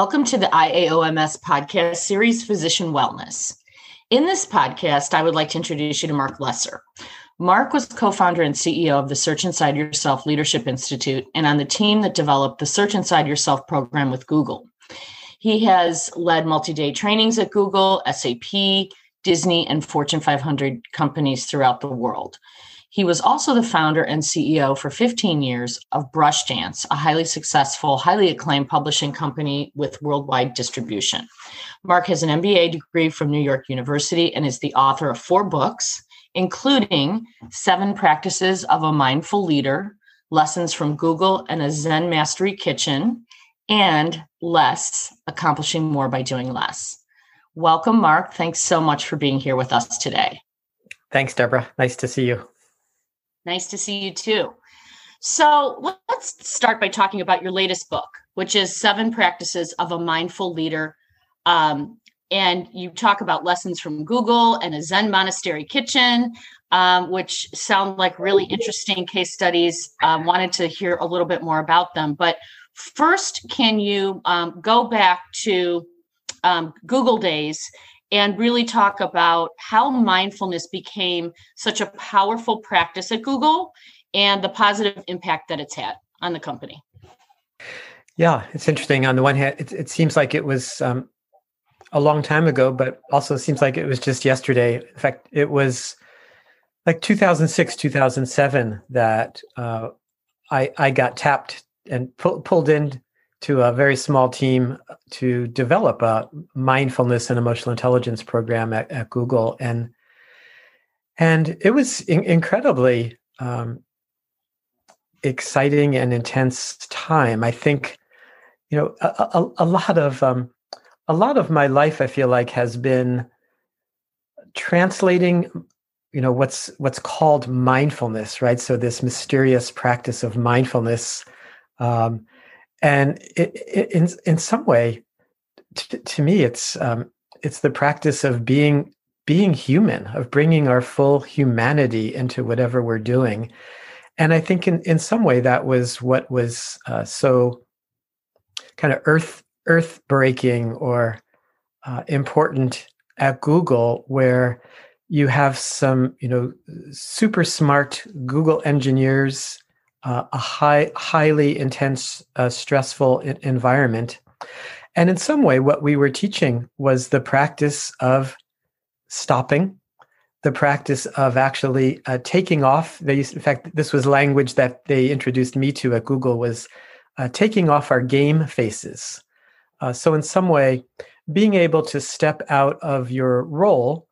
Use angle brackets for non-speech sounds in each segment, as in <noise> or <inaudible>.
Welcome to the IAOMS podcast series, Physician Wellness. In this podcast, I would like to introduce you to Mark Lesser. Mark was co founder and CEO of the Search Inside Yourself Leadership Institute and on the team that developed the Search Inside Yourself program with Google. He has led multi day trainings at Google, SAP, Disney, and Fortune 500 companies throughout the world. He was also the founder and CEO for 15 years of Brush Dance, a highly successful, highly acclaimed publishing company with worldwide distribution. Mark has an MBA degree from New York University and is the author of four books, including Seven Practices of a Mindful Leader, Lessons from Google and a Zen Monastery Kitchen, and Less, Accomplishing More by Doing Less. Welcome, Mark. Thanks so much for being here with us today. Thanks, Deborah. Nice to see you. Nice to see you too. So let's start by talking about your latest book, which is Seven Practices of a Mindful Leader. Um, and you talk about lessons from Google and a Zen monastery kitchen, um, which sound like really interesting case studies. Um, wanted to hear a little bit more about them. But first, can you um, go back to um, Google days and really talk about how mindfulness became such a powerful practice at Google and the positive impact that it's had on the company. Yeah, it's interesting. On the one hand, it, it seems like it was um, a long time ago, but also it seems like it was just yesterday. In fact, it was like 2006, 2007 that uh, I I got tapped and pu- pulled in to a very small team to develop a mindfulness and emotional intelligence program at, at Google, and and it was in- incredibly um, exciting and intense time. I think, you know, a, a, a lot of um, a lot of my life, I feel like, has been translating you know what's what's called mindfulness right so this mysterious practice of mindfulness um, and it, it, in in some way, t- to me, it's um, it's the practice of being being human, of bringing our full humanity into whatever we're doing. And I think in in some way that was what was uh, so kind of earth earth breaking or uh, important at Google, where you have some you know super smart Google engineers uh, a high, highly intense, uh, stressful environment. And in some way, what we were teaching was the practice of stopping, the practice of actually uh, taking off. They used, in fact, this was language that they introduced me to at Google was uh, taking off our game faces. Uh, so, in some way, being able to step out of your role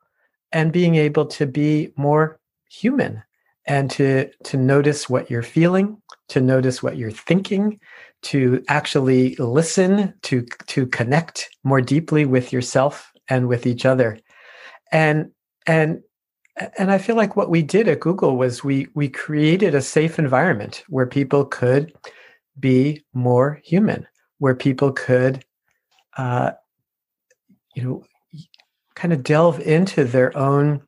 and being able to be more human and to to notice what you're feeling to notice what you're thinking to actually listen to to connect more deeply with yourself and with each other. And and and i feel like what we did at google was we we created a safe environment where people could be more human where people could uh you know kind of delve into their own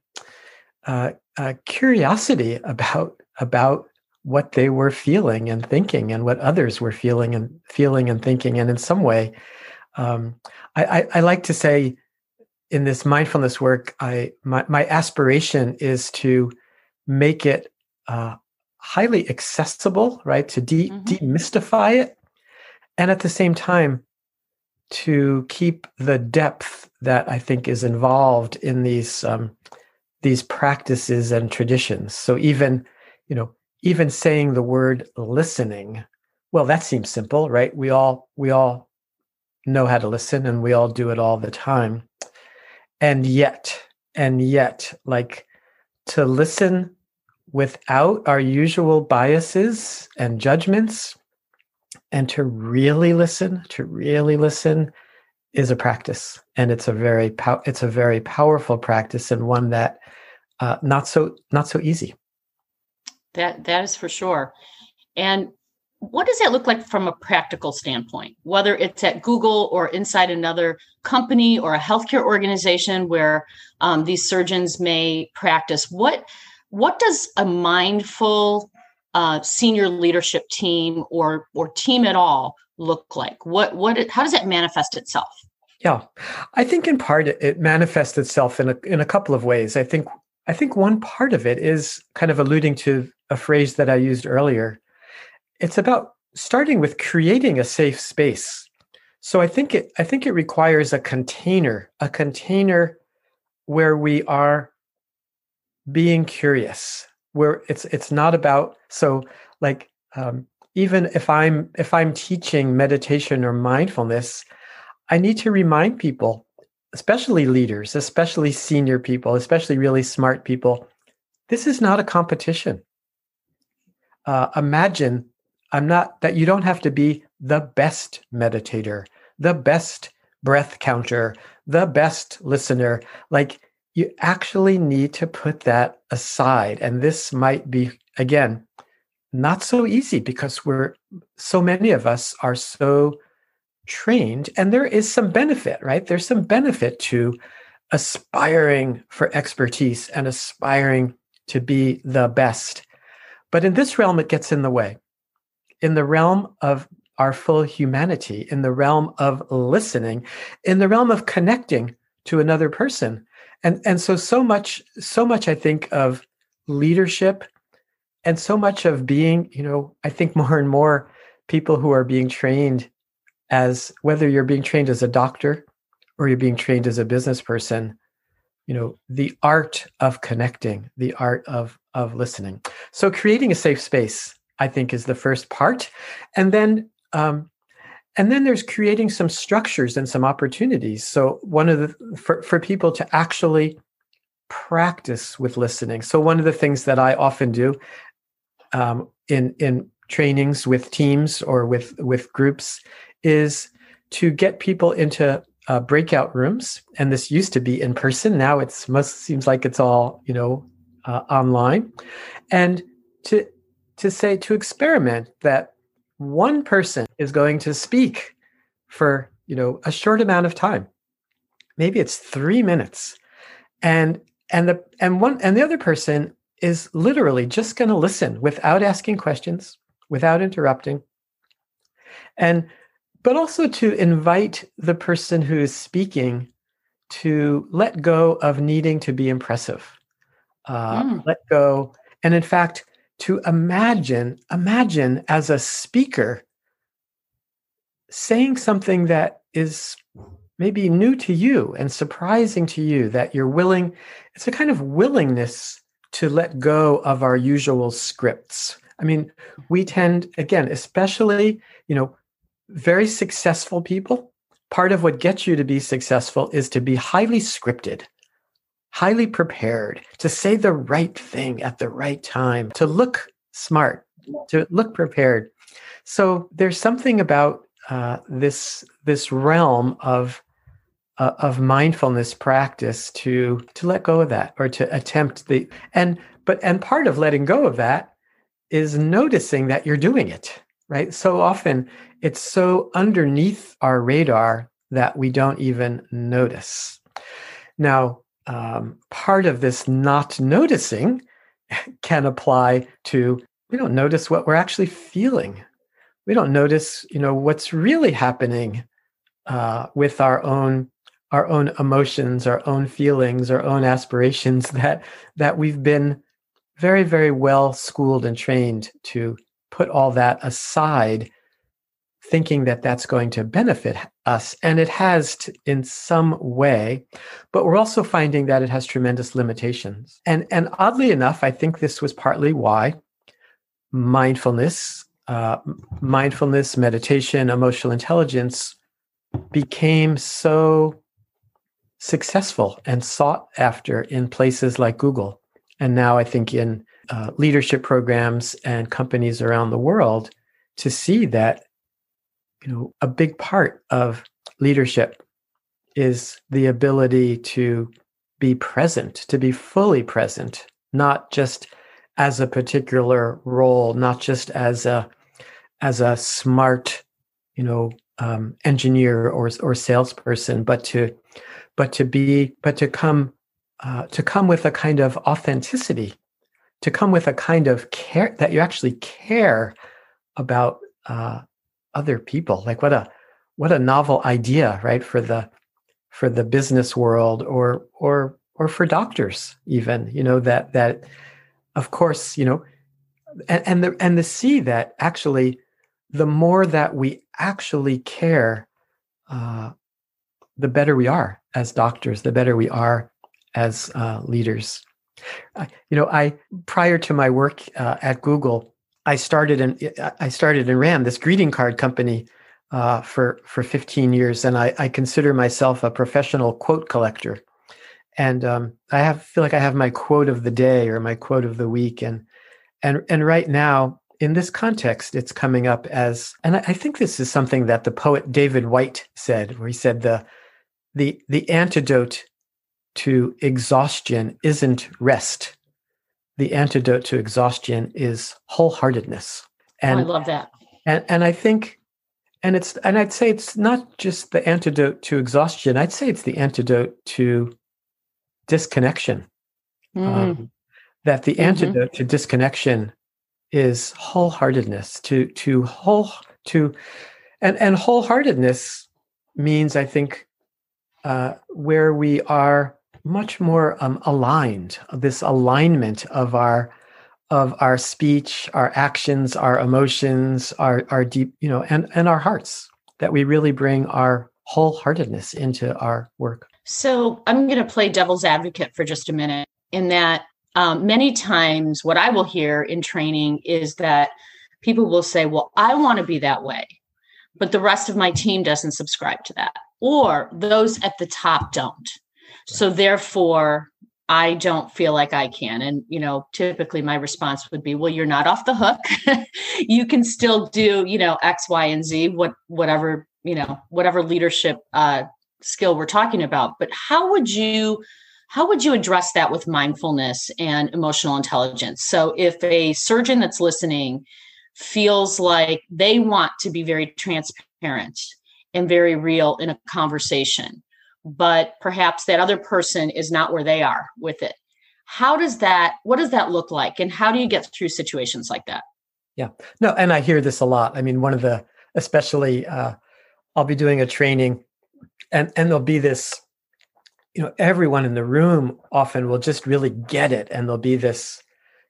uh, uh, curiosity about about what they were feeling and thinking and what others were feeling and feeling and thinking and in some way um, I, I, I, like to say in this mindfulness work i my, my aspiration is to make it uh, highly accessible right to de- mm-hmm. demystify it and at the same time to keep the depth that i think is involved in these um, these practices and traditions. So even, you know, even saying the word listening, well, that seems simple, right? We all we all know how to listen and we all do it all the time. And yet, and yet, like to listen without our usual biases and judgments and to really listen, to really listen is a practice and it's a very pow- it's a very powerful practice and one that uh, not so not so easy. That that is for sure. And what does that look like from a practical standpoint? Whether it's at Google or inside another company or a healthcare organization where um, these surgeons may practice, what what does a mindful uh, senior leadership team or or team at all look like? What what how does it manifest itself? Yeah, I think in part it manifests itself in a in a couple of ways. I think I think one part of it is kind of alluding to a phrase that I used earlier. It's about starting with creating a safe space. So I think it I think it requires a container, a container where we are being curious, where it's it's not about so like um, even if I'm if I'm teaching meditation or mindfulness, I need to remind people, especially leaders, especially senior people, especially really smart people, this is not a competition. Uh, imagine I'm not that you don't have to be the best meditator, the best breath counter, the best listener. Like you actually need to put that aside. And this might be, again, not so easy because we're so many of us are so trained and there is some benefit right? There's some benefit to aspiring for expertise and aspiring to be the best. But in this realm it gets in the way. In the realm of our full humanity in the realm of listening in the realm of connecting to another person. And and so so much so much i think of leadership and so much of being you know i think more and more people who are being trained as whether you're being trained as a doctor or you're being trained as a business person you know the art of connecting the art of of listening. So creating a safe space i think is the first part. And then um, and then there's creating some structures and some opportunities. So one of the for, for people to actually practice with listening. So one of the things that i often do um, in in trainings with teams or with with groups is to get people into uh, breakout rooms. And this used to be in person. Now it's most seems like it's all you know uh, online. And to to say to experiment that one person is going to speak for you know a short amount of time. Maybe it's 3 minutes. And and the and one and the other person is literally just going to listen without asking questions, without interrupting. And but also to invite the person who is speaking to let go of needing to be impressive. Uh, mm. Let go. And in fact, to imagine, imagine as a speaker saying something that is maybe new to you and surprising to you that you're willing, it's a kind of willingness to let go of our usual scripts. I mean, we tend, again, especially, you know, very successful people, part of what gets you to be successful is to be highly scripted, highly prepared, to say the right thing at the right time, to look smart, to look prepared. So there's something about uh, this this realm of uh, of mindfulness practice to to let go of that or to attempt the and but and part of letting go of that is noticing that you're doing it right? So often it's so underneath our radar that we don't even notice. Now um, part of this not noticing <laughs> can apply to we don't notice what we're actually feeling. We don't notice you know what's really happening uh, with our own our own emotions, our own feelings, our own aspirations <laughs> that that we've been very, very well schooled and trained to put all that aside, thinking that that's going to benefit us, and it has in some way. But we're also finding that it has tremendous limitations, and and oddly enough, I think this was partly why mindfulness, uh, mindfulness, meditation, emotional intelligence became so successful and sought after in places like Google. And now I think in uh, leadership programs and companies around the world to see that, you know, a big part of leadership is the ability to be present, to be fully present, not just as a particular role, not just as a as a smart, you know, um, engineer or or salesperson, but to but to be but to come uh, to come with a kind of authenticity to come with a kind of care that you actually care about uh, other people. Like what a what a novel idea right for the for the business world or or or for doctors even you know that that of course you know and, and the and the see that actually the more that we actually care uh, the better we are as doctors the better we are as uh, leaders uh, you know i prior to my work uh, at google i started and i started and ran this greeting card company uh, for for 15 years, and I, I, consider myself a professional quote collector. And um, I have feel like I have my quote of the day or my quote of the week, and and and right now in this context, it's coming up as, and I, think this is something that the poet David Whyte said, where he said the the the antidote to exhaustion isn't rest. The antidote to exhaustion is wholeheartedness. And oh, I love that. And and I think and it's and i'd say it's not just the antidote to exhaustion i'd say it's the antidote to disconnection mm. um, that the mm-hmm. antidote to disconnection is wholeheartedness to to whole to and and wholeheartedness means i think uh, where we are much more um, aligned this alignment of our of our speech, our actions, our emotions, our our deep, you know, and and our hearts that we really bring our wholeheartedness into our work. So I'm going to play devil's advocate for just a minute. In that, um, many times, what I will hear in training is that people will say, "Well, I want to be that way." But the rest of my team doesn't subscribe to that, or those at the top don't. So, therefore, I don't feel like I can. And, you know, typically my response would be, well, you're not off the hook. <laughs> you can still do, you know, X, Y, and Z, what, whatever, you know, whatever leadership uh, skill we're talking about. But how would you, how would you address that with mindfulness and emotional intelligence? So if a surgeon that's listening feels like they want to be very transparent and very real in a conversation, but perhaps that other person is not where they are with it how does that what does that look like? And how do you get through situations like that? Yeah. No and i hear this a lot. I mean one of the especially uh, i'll be doing a training and and there'll be this you know everyone in the room often will just really get it and there'll be this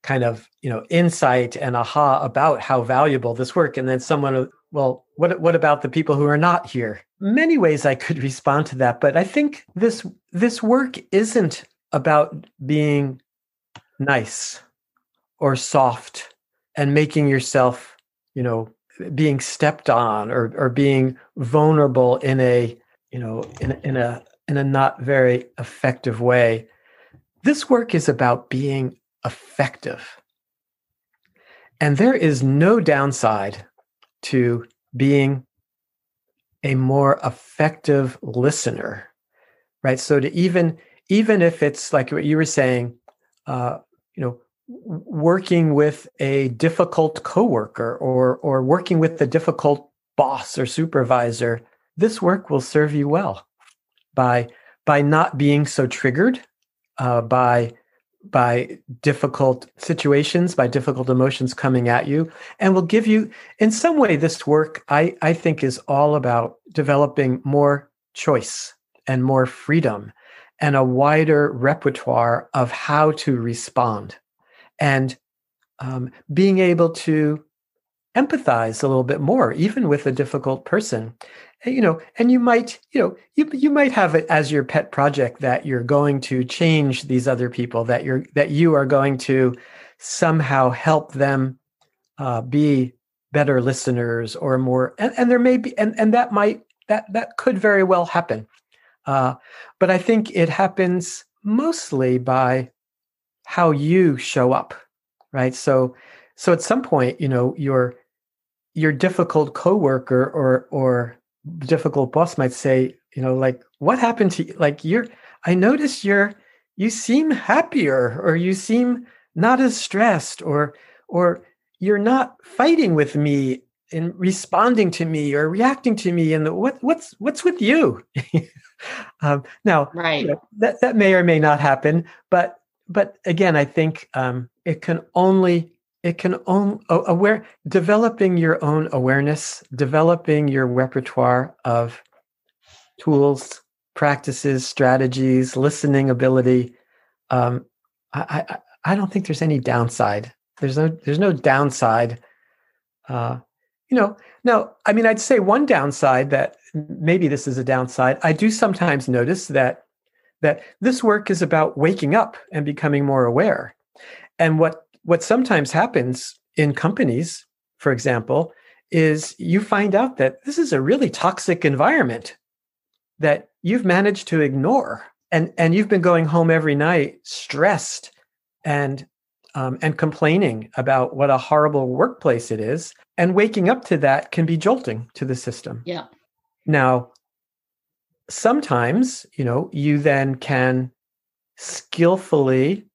kind of you know insight and aha about how valuable this work and then someone well what what about the people who are not here? Many ways i could respond to that but i think this this work isn't about being nice or soft and making yourself you know being stepped on or or being vulnerable in a you know in, in a in a not very effective way. This work is about being effective. And there is no downside to being a more effective listener right? So to even even if it's like what you were saying uh, you know working with a difficult coworker or or working with a difficult boss or supervisor this work will serve you well by by not being so triggered uh, by by difficult situations, by difficult emotions coming at you, and will give you, in some way, this work I, I think is all about developing more choice and more freedom and a wider repertoire of how to respond. And um, being able to empathize a little bit more, even with a difficult person, you know and you might you know you you might have it as your pet project that you're going to change these other people that you're that you are going to somehow help them uh, be better listeners or more and, and there may be and, and that might that that could very well happen. Uh, but i think it happens mostly by how you show up right? So so at some point you know your your difficult coworker or or difficult boss might say, you know, like, what happened to you? Like, you're, I notice you're, you seem happier or you seem not as stressed or, or you're not fighting with me and responding to me or reacting to me and what what's what's with you <laughs> um, now right you know, that that may or may not happen but but again i think um, it can only it can own aware developing your own awareness developing your repertoire of tools practices strategies listening ability um, I, I, I don't think there's any downside. There's no there's no downside uh, you know now i mean i'd say one downside that maybe this is a downside i do sometimes notice that that this work is about waking up and becoming more aware. And what what sometimes happens in companies, for example, is you find out that this is a really toxic environment that you've managed to ignore. And, and you've been going home every night stressed and um, and complaining about what a horrible workplace it is. And waking up to that can be jolting to the system. Yeah. Now, sometimes, you know, you then can skillfully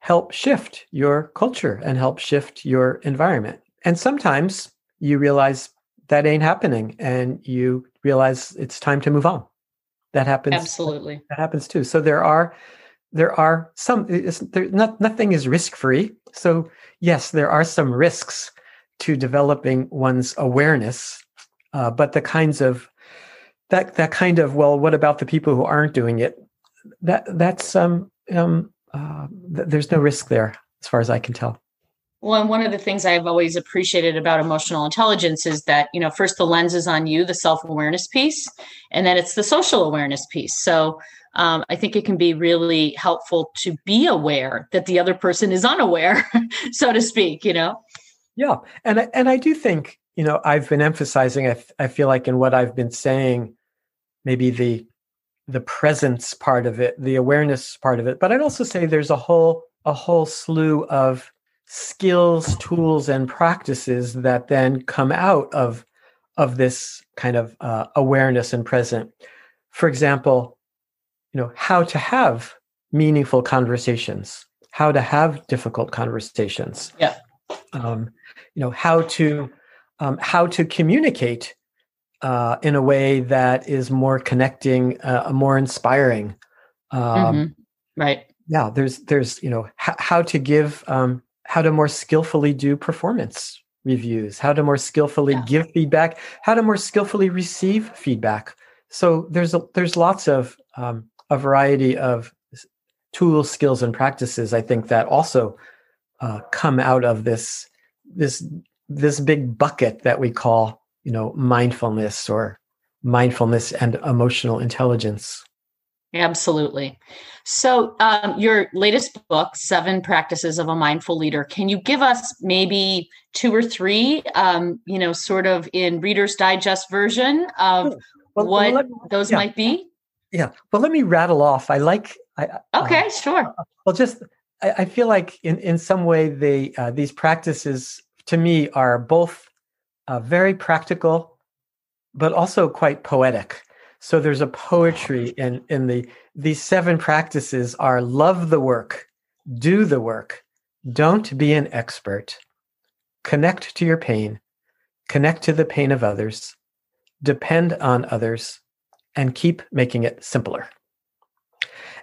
help shift your culture and help shift your environment. And sometimes you realize that ain't happening and you realize it's time to move on. That happens. Absolutely. That happens too. So there are there are some there, not, nothing is risk free. So yes, there are some risks to developing one's awareness, uh, but the kinds of that that kind of well, what about the people who aren't doing it? That that's um um uh, th- there's no risk there as far as I can tell. Well, and one of the things I've always appreciated about emotional intelligence is that, you know, first the lens is on you, the self awareness piece, and then it's the social awareness piece. So um, I think it can be really helpful to be aware that the other person is unaware, <laughs> so to speak, you know? Yeah. And I, and I do think, you know, I've been emphasizing, I, f- I feel like in what I've been saying, maybe the the presence part of it, the awareness part of it. But I'd also say there's a whole a whole slew of skills, tools, and practices that then come out of of this kind of uh, awareness and present. For example, you know how to have meaningful conversations, how to have difficult conversations. Yeah. Um, you know how to um, how to communicate uh, in a way that is more connecting, uh, more inspiring. Um, mm-hmm. Right. Yeah. There's there's you know h- how to give um, how to more skillfully do performance reviews, how to more skillfully yeah. give feedback, how to more skillfully receive feedback. So there's a, there's lots of um, a variety of tools, skills, and practices. I think that also uh, come out of this this this big bucket that we call you know mindfulness or mindfulness and emotional intelligence. Absolutely. So um, your latest book seven practices of a mindful leader can you give us maybe two or three um, you know sort of in reader's digest version of well, what well, me, those yeah. might be? Yeah. Well let me rattle off. I like I, okay uh, sure. well just I, I, feel like in in some way they uh, these practices to me are both uh, very practical, but also quite poetic. So there's a poetry in in the these seven practices are love the work, do the work, don't be an expert, connect to your pain, connect to the pain of others, depend on others, and keep making it simpler.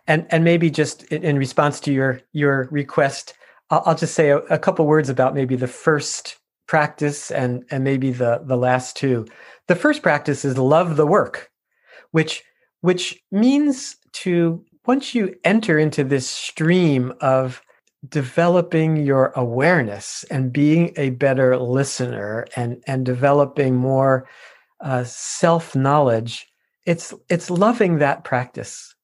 And and maybe just in, in response to your your request, I'll, I'll just say a, a couple words about maybe the first practice and and maybe the the last two. The first practice is love the work which which means to once you enter into this stream of developing your awareness and being a better listener and and developing more uh, self knowledge it's it's loving that practice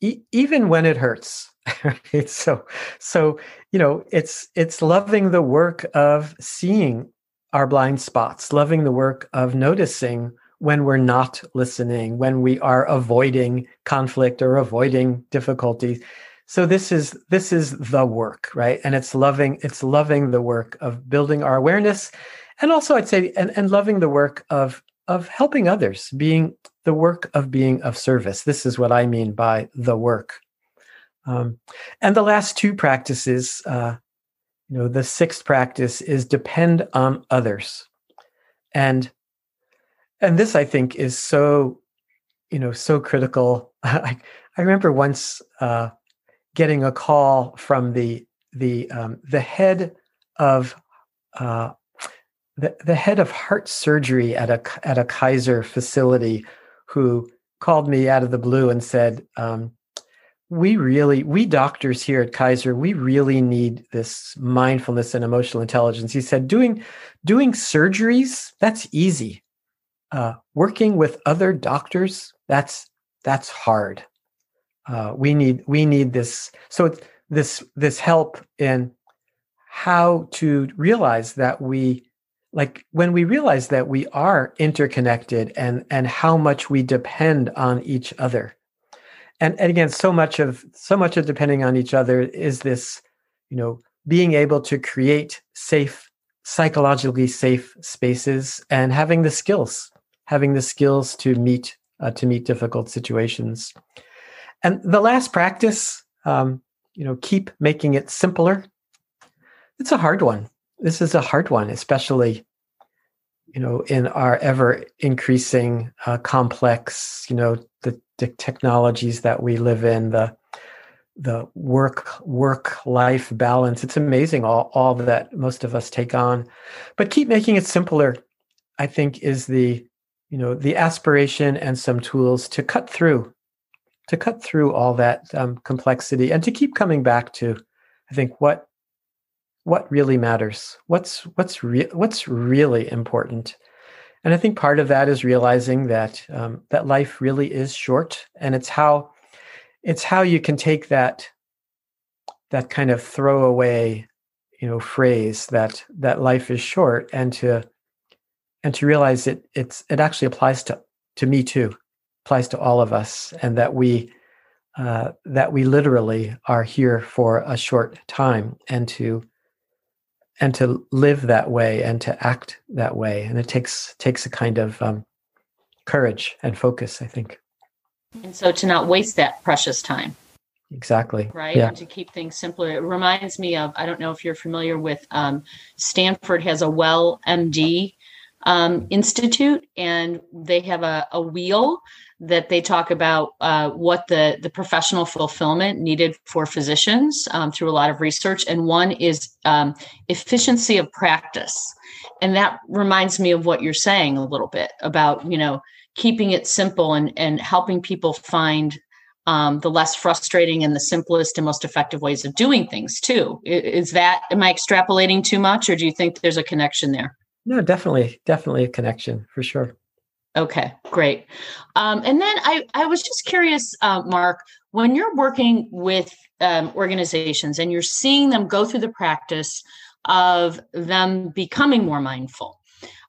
e- even when it hurts <laughs> so so you know it's it's loving the work of seeing our blind spots loving the work of noticing when we're not listening when we are avoiding conflict or avoiding difficulties. so this is this is the work right? And it's loving it's loving the work of building our awareness and also i'd say and, and loving the work of of helping others being the work of being of service. This is what i mean by the work um, and the last two practices, uh, you know, the sixth practice is depend on others, and and this I think is so, you know, so critical. <laughs> I, I remember once uh, getting a call from the the um, the head of uh, the, the head of heart surgery at a at a Kaiser facility who called me out of the blue and said, um, "We really, we doctors here at Kaiser, we really need this mindfulness and emotional intelligence." He said, "Doing doing surgeries that's easy. Uh, working with other doctors that's that's hard. Uh, we need we need this. So this this help in how to realize that we like when we realize that we are interconnected and and how much we depend on each other and, and again so much of so much of depending on each other is this you know being able to create safe psychologically safe spaces and having the skills having the skills to meet uh, to meet difficult situations. And the last practice um, you know keep making it simpler. It's a hard one. This is a hard one, especially you know in our ever increasing uh, complex you know the, technologies that we live in the the work work life balance. It's amazing all all that most of us take on. But keep making it simpler i think is the you know the aspiration and some tools to cut through to cut through all that um, complexity and to keep coming back to i think what what really matters what's what's re- what's really important and i think part of that is realizing that um, that life really is short and it's how it's how you can take that that kind of throwaway you know phrase that that life is short and to and to realize it it's it actually applies to to me too applies to all of us and that we uh, that we literally are here for a short time and to and to live that way and to act that way. And it takes takes a kind of um, courage and focus i think. And so to not waste that precious time. Exactly. Right? Yeah. and to keep things simpler. It reminds me of i don't know if you're familiar with um, stanford has a well md um, institute and they have a, a wheel that they talk about uh, what the, the professional fulfillment needed for physicians um, through a lot of research. And one is um, efficiency of practice. And that reminds me of what you're saying a little bit about, you know, keeping it simple and, and helping people find um, the less frustrating and the simplest and most effective ways of doing things too. Is that, am I extrapolating too much or do you think there's a connection there? No, definitely, definitely a connection for sure. Okay, great. Um, and then I, I was just curious, uh, Mark, when you're working with um, organizations and you're seeing them go through the practice of them becoming more mindful,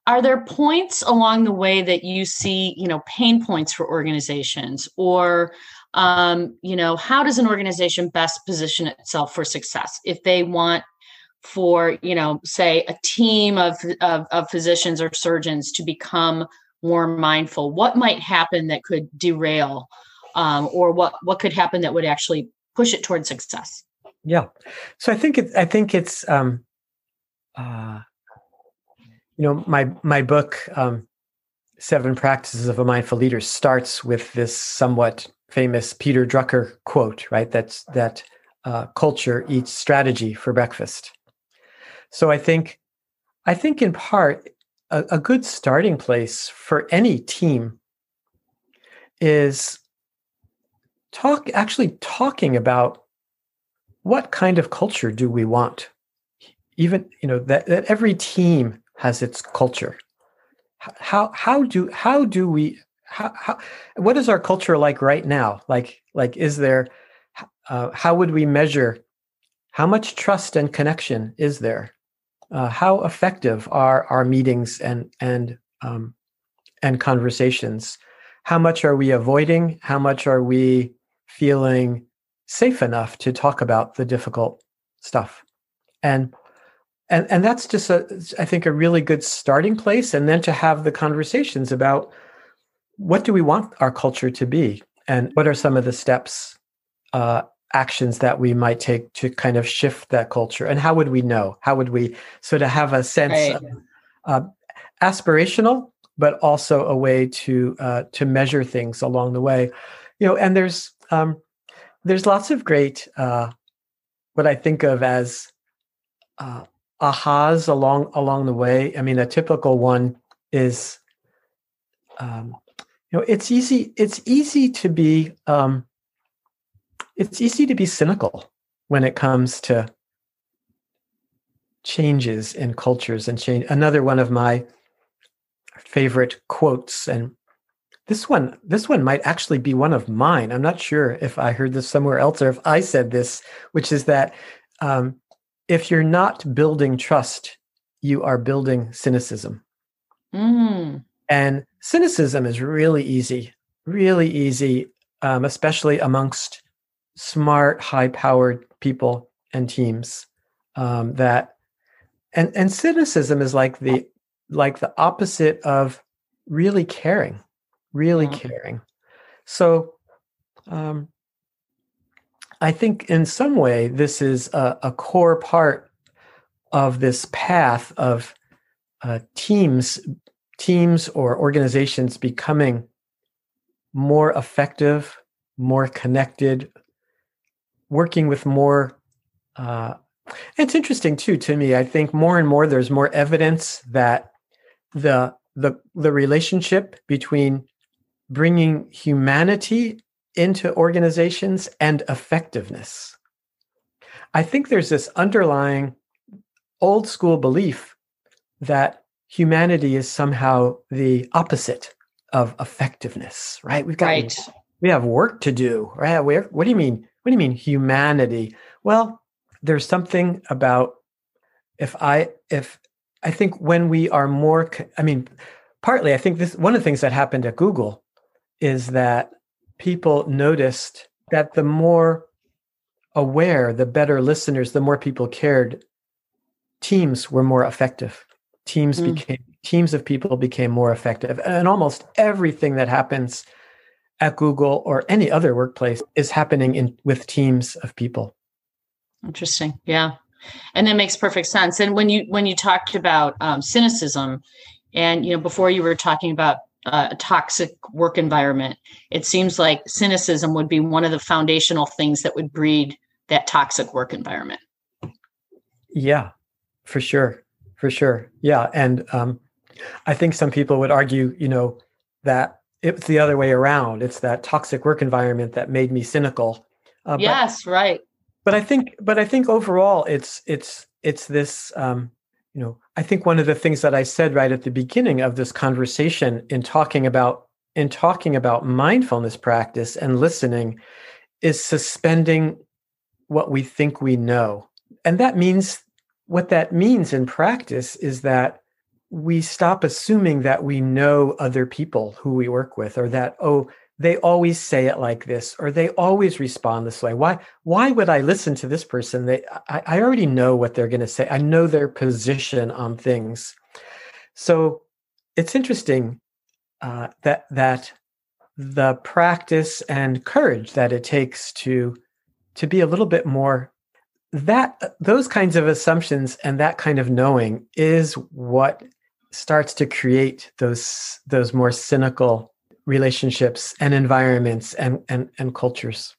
are there points along the way that you see, you know, pain points for organizations or um, you know, how does an organization best position itself for success if they want for you know say a team of, of, of physicians or surgeons to become more mindful. What might happen that could derail um, or what what could happen that would actually push it towards success? Yeah. So i think it i think it's um uh you know my my book um seven practices of a mindful leader starts with this somewhat famous peter drucker quote right? That's that uh, culture eats strategy for breakfast so i think i think in part a, a good starting place for any team is talk actually talking about what kind of culture do we want? Even you know that, that every team has its culture. How how do how do we how, how what is our culture like right now? Like like is there uh, how would we measure how much trust and connection is there uh, how effective are our meetings and and um, and conversations? How much are we avoiding? How much are we feeling safe enough to talk about the difficult stuff? And and and that's just a I think a really good starting place. And then to have the conversations about what do we want our culture to be, and what are some of the steps uh, actions that we might take to kind of shift that culture and how would we know how would we sort of have a sense right. of, uh, aspirational but also a way to uh, to measure things along the way you know and there's um, there's lots of great uh, what i think of as uh, ahas along along the way. I mean, a typical one is, um, you know, it's easy. It's easy to be. Um, it's easy to be cynical when it comes to changes in cultures and change. Another one of my favorite quotes, and this one, this one might actually be one of mine. I'm not sure if I heard this somewhere else or if I said this, which is that um, if you're not building trust, you are building cynicism. Mm. And cynicism is really easy, really easy, um, especially amongst smart, high-powered people and teams. Um, that and and cynicism is like the like the opposite of really caring, really yeah. caring. So, um, I think in some way this is a, a core part of this path of uh, teams, teams or organizations becoming more effective, more connected, working with more. Uh, it's interesting too to me. I think more and more there's more evidence that the the the relationship between bringing humanity into organizations and effectiveness. I think there's this underlying old school belief that humanity is somehow the opposite of effectiveness, right? We've got right. we have work to do, right? Where, what do you mean? What do you mean humanity? Well, there's something about if I if I think when we are more I mean partly I think this one of the things that happened at Google is that people noticed that the more aware, the better listeners, the more people cared, teams were more effective. Teams mm. became teams of people became more effective. And almost everything that happens at Google or any other workplace is happening in with teams of people. Interesting. Yeah. And that makes perfect sense. And when you when you talked about um, cynicism, and you know before you were talking about uh, a toxic work environment, it seems like cynicism would be one of the foundational things that would breed that toxic work environment. Yeah, for sure. For sure. Yeah. And um, I think some people would argue, you know, that it's the other way around. It's that toxic work environment that made me cynical. Uh, yes, but, right. But I think, but I think overall, it's it's it's this um, you know i think one of the things that i said right at the beginning of this conversation in talking about in talking about mindfulness practice and listening is suspending what we think we know and that means what that means in practice is that we stop assuming that we know other people who we work with or that oh they always say it like this or they always respond this way. Why why would i listen to this person? They i, I already know what they're going to say. I know their position on things. So it's interesting uh, that that the practice and courage that it takes to to be a little bit more that those kinds of assumptions and that kind of knowing is what starts to create those those more cynical relationships and environments and, and, and cultures.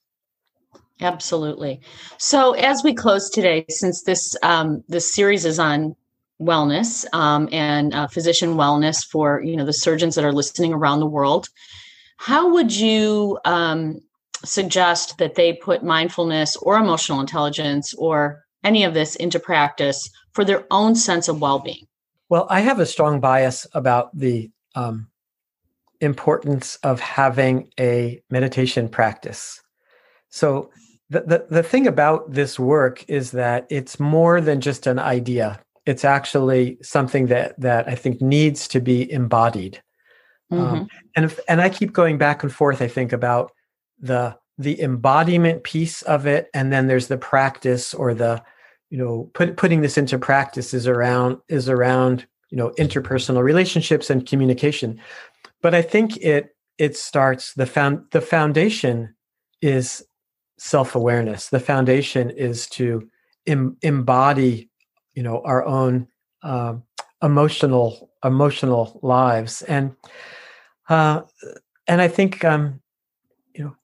Absolutely. So as we close today, since this um, this series is on wellness um, and uh, physician wellness for you know the surgeons that are listening around the world, how would you um, suggest that they put mindfulness or emotional intelligence or any of this into practice for their own sense of well-being? Well, I have a strong bias about the um, importance of having a meditation practice. So the, the, the thing about this work is that it's more than just an idea. It's actually something that that I think needs to be embodied. Um, mm-hmm. Um, and if, and I keep going back and forth. I think about the the embodiment piece of it, and then there's the practice or the you know put, putting this into practice is around is around you know interpersonal relationships and communication but I think it it starts the found the foundation is self awareness. The foundation is to Im- embody, you know, our own uh, emotional emotional lives, and uh, and I think um,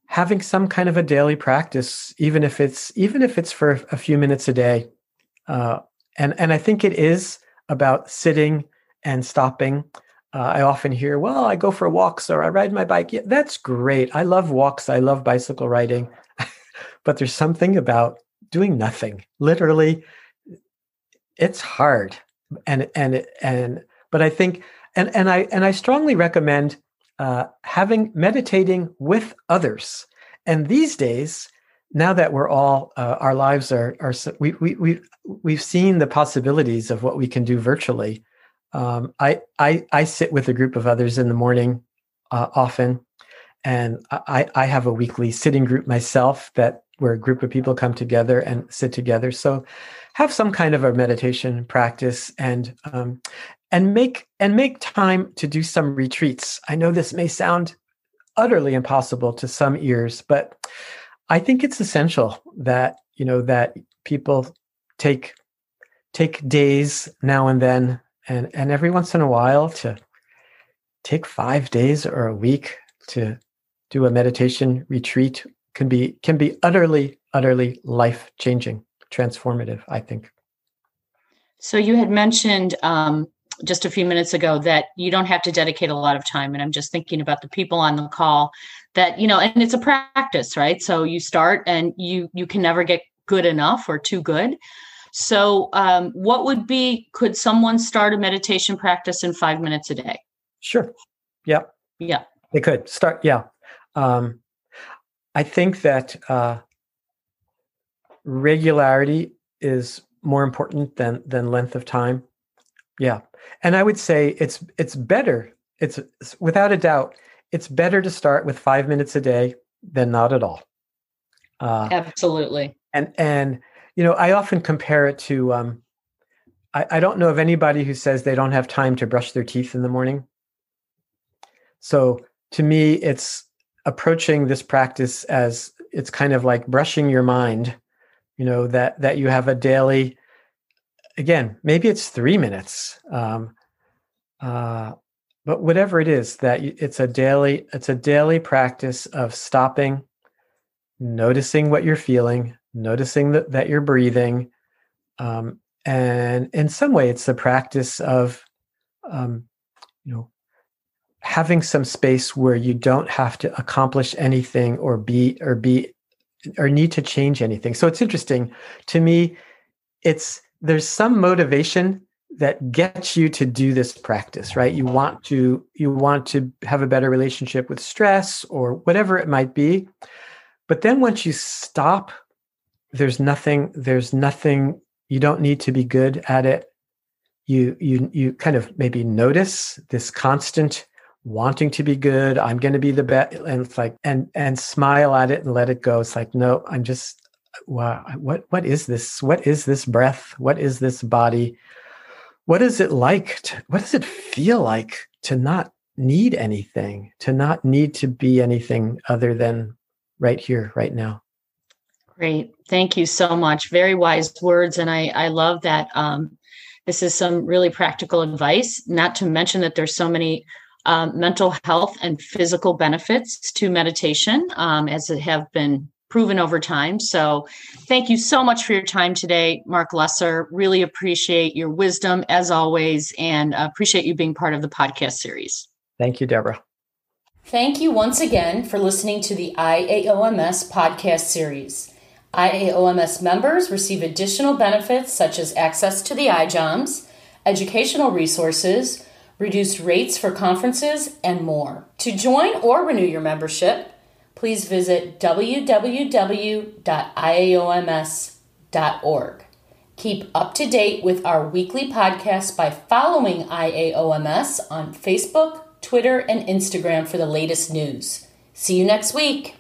having some kind of a daily practice, even if it's even if it's for a few minutes a day, uh, and and I think it is about sitting and stopping. Uh, I often hear, "Well, I go for walks or I ride my bike." Yeah, that's great. I love walks. I love bicycle riding, <laughs> but there's something about doing nothing. Literally, it's hard, and and and. But I think, and and I and I strongly recommend uh, having meditating with others. And these days, now that we're all uh, our lives are are we we we we've seen the possibilities of what we can do virtually. Um, I I I sit with a group of others in the morning uh, often, and I I have a weekly sitting group myself that where a group of people come together and sit together. So have some kind of a meditation practice and um, and make and make time to do some retreats. I know this may sound utterly impossible to some ears, but I think it's essential that you know that people take take days now and then and and every once in a while to take 5 days or a week to do a meditation retreat can be can be utterly utterly life changing transformative i think so you had mentioned um, just a few minutes ago that you don't have to dedicate a lot of time. And i'm just thinking about the people on the call that you know and it's a practice right? So you start and you you can never get good enough or too good. So um, what would be could someone start a meditation practice in five minutes a day? Sure. Yeah yeah. They could start yeah. Um, i think that uh, regularity is more important than than length of time. Yeah and i would say it's it's better it's, it's without a doubt it's better to start with five minutes a day than not at all. Uh, Absolutely. And and you know, I often compare it to. Um, I, I don't know of anybody who says they don't have time to brush their teeth in the morning. So to me, it's approaching this practice as it's kind of like brushing your mind. You know that that you have a daily. Again, maybe it's three minutes. Um, uh, but whatever it is that it's a daily it's a daily practice of stopping noticing what you're feeling noticing that, that you're breathing um, and in some way it's the practice of um, you know having some space where you don't have to accomplish anything or be or be or need to change anything so it's interesting to me it's there's some motivation that gets you to do this practice right? You want to you want to have a better relationship with stress or whatever it might be. But then once you stop there's nothing there's nothing you don't need to be good at it. You you you kind of maybe notice this constant wanting to be good i'm going to be the best and it's like and and smile at it and let it go. It's like no i'm just wow what what is this what is this breath? What is this body? What is it like to, what does it feel like to not need anything to not need to be anything other than right here right now? Great. Thank you so much. Very wise words and i i love that um, this is some really practical advice not to mention that there's so many um, mental health and physical benefits to meditation um, as it have been proven over time. So thank you so much for your time today, Marc Lesser. Really appreciate your wisdom as always and uh, appreciate you being part of the podcast series. Thank you, Deborah. Thank you once again for listening to the IAOMS podcast series. IAOMS members receive additional benefits such as access to the iJoms, educational resources, reduced rates for conferences, and more. To join or renew your membership, please visit www.iaoms.org. Keep up to date with our weekly podcast by following IAOMS on Facebook, Twitter, and Instagram for the latest news. See you next week.